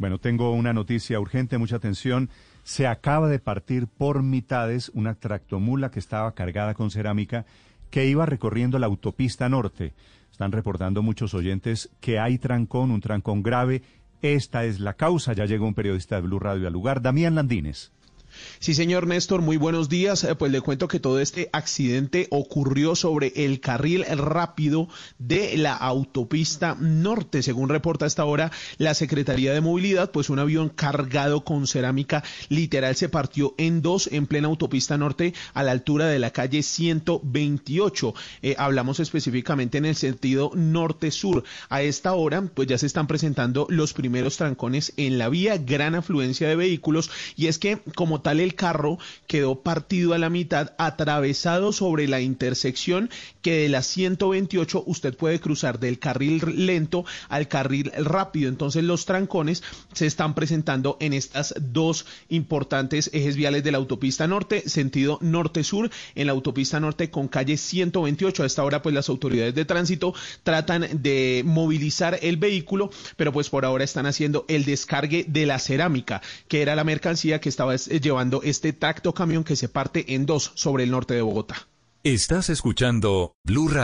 Bueno, tengo una noticia urgente, mucha atención. Se acaba de partir por mitades una tractomula que estaba cargada con cerámica que iba recorriendo la autopista norte. Están reportando muchos oyentes que hay trancón, un trancón grave. Esta es la causa. Ya llegó un periodista de Blue Radio al lugar, Damián Landines. Sí, señor Néstor, muy buenos días. Eh, pues le cuento que todo este accidente ocurrió sobre el carril rápido de la autopista norte. Según reporta hasta ahora la Secretaría de Movilidad, pues un avión cargado con cerámica literal se partió en dos en plena autopista norte a la altura de la calle 128. Eh, hablamos específicamente en el sentido norte-sur. A esta hora, pues ya se están presentando los primeros trancones en la vía, gran afluencia de vehículos y es que como tal el carro quedó partido a la mitad, atravesado sobre la intersección que de la 128 usted puede cruzar del carril lento al carril rápido. Entonces los trancones se están presentando en estas dos importantes ejes viales de la autopista norte, sentido norte-sur, en la autopista norte con calle 128. A esta hora pues las autoridades de tránsito tratan de movilizar el vehículo, pero pues por ahora están haciendo el descargue de la cerámica, que era la mercancía que estaba llevando llevando este tracto camión que se parte en dos sobre el norte de Bogotá. Estás escuchando Blue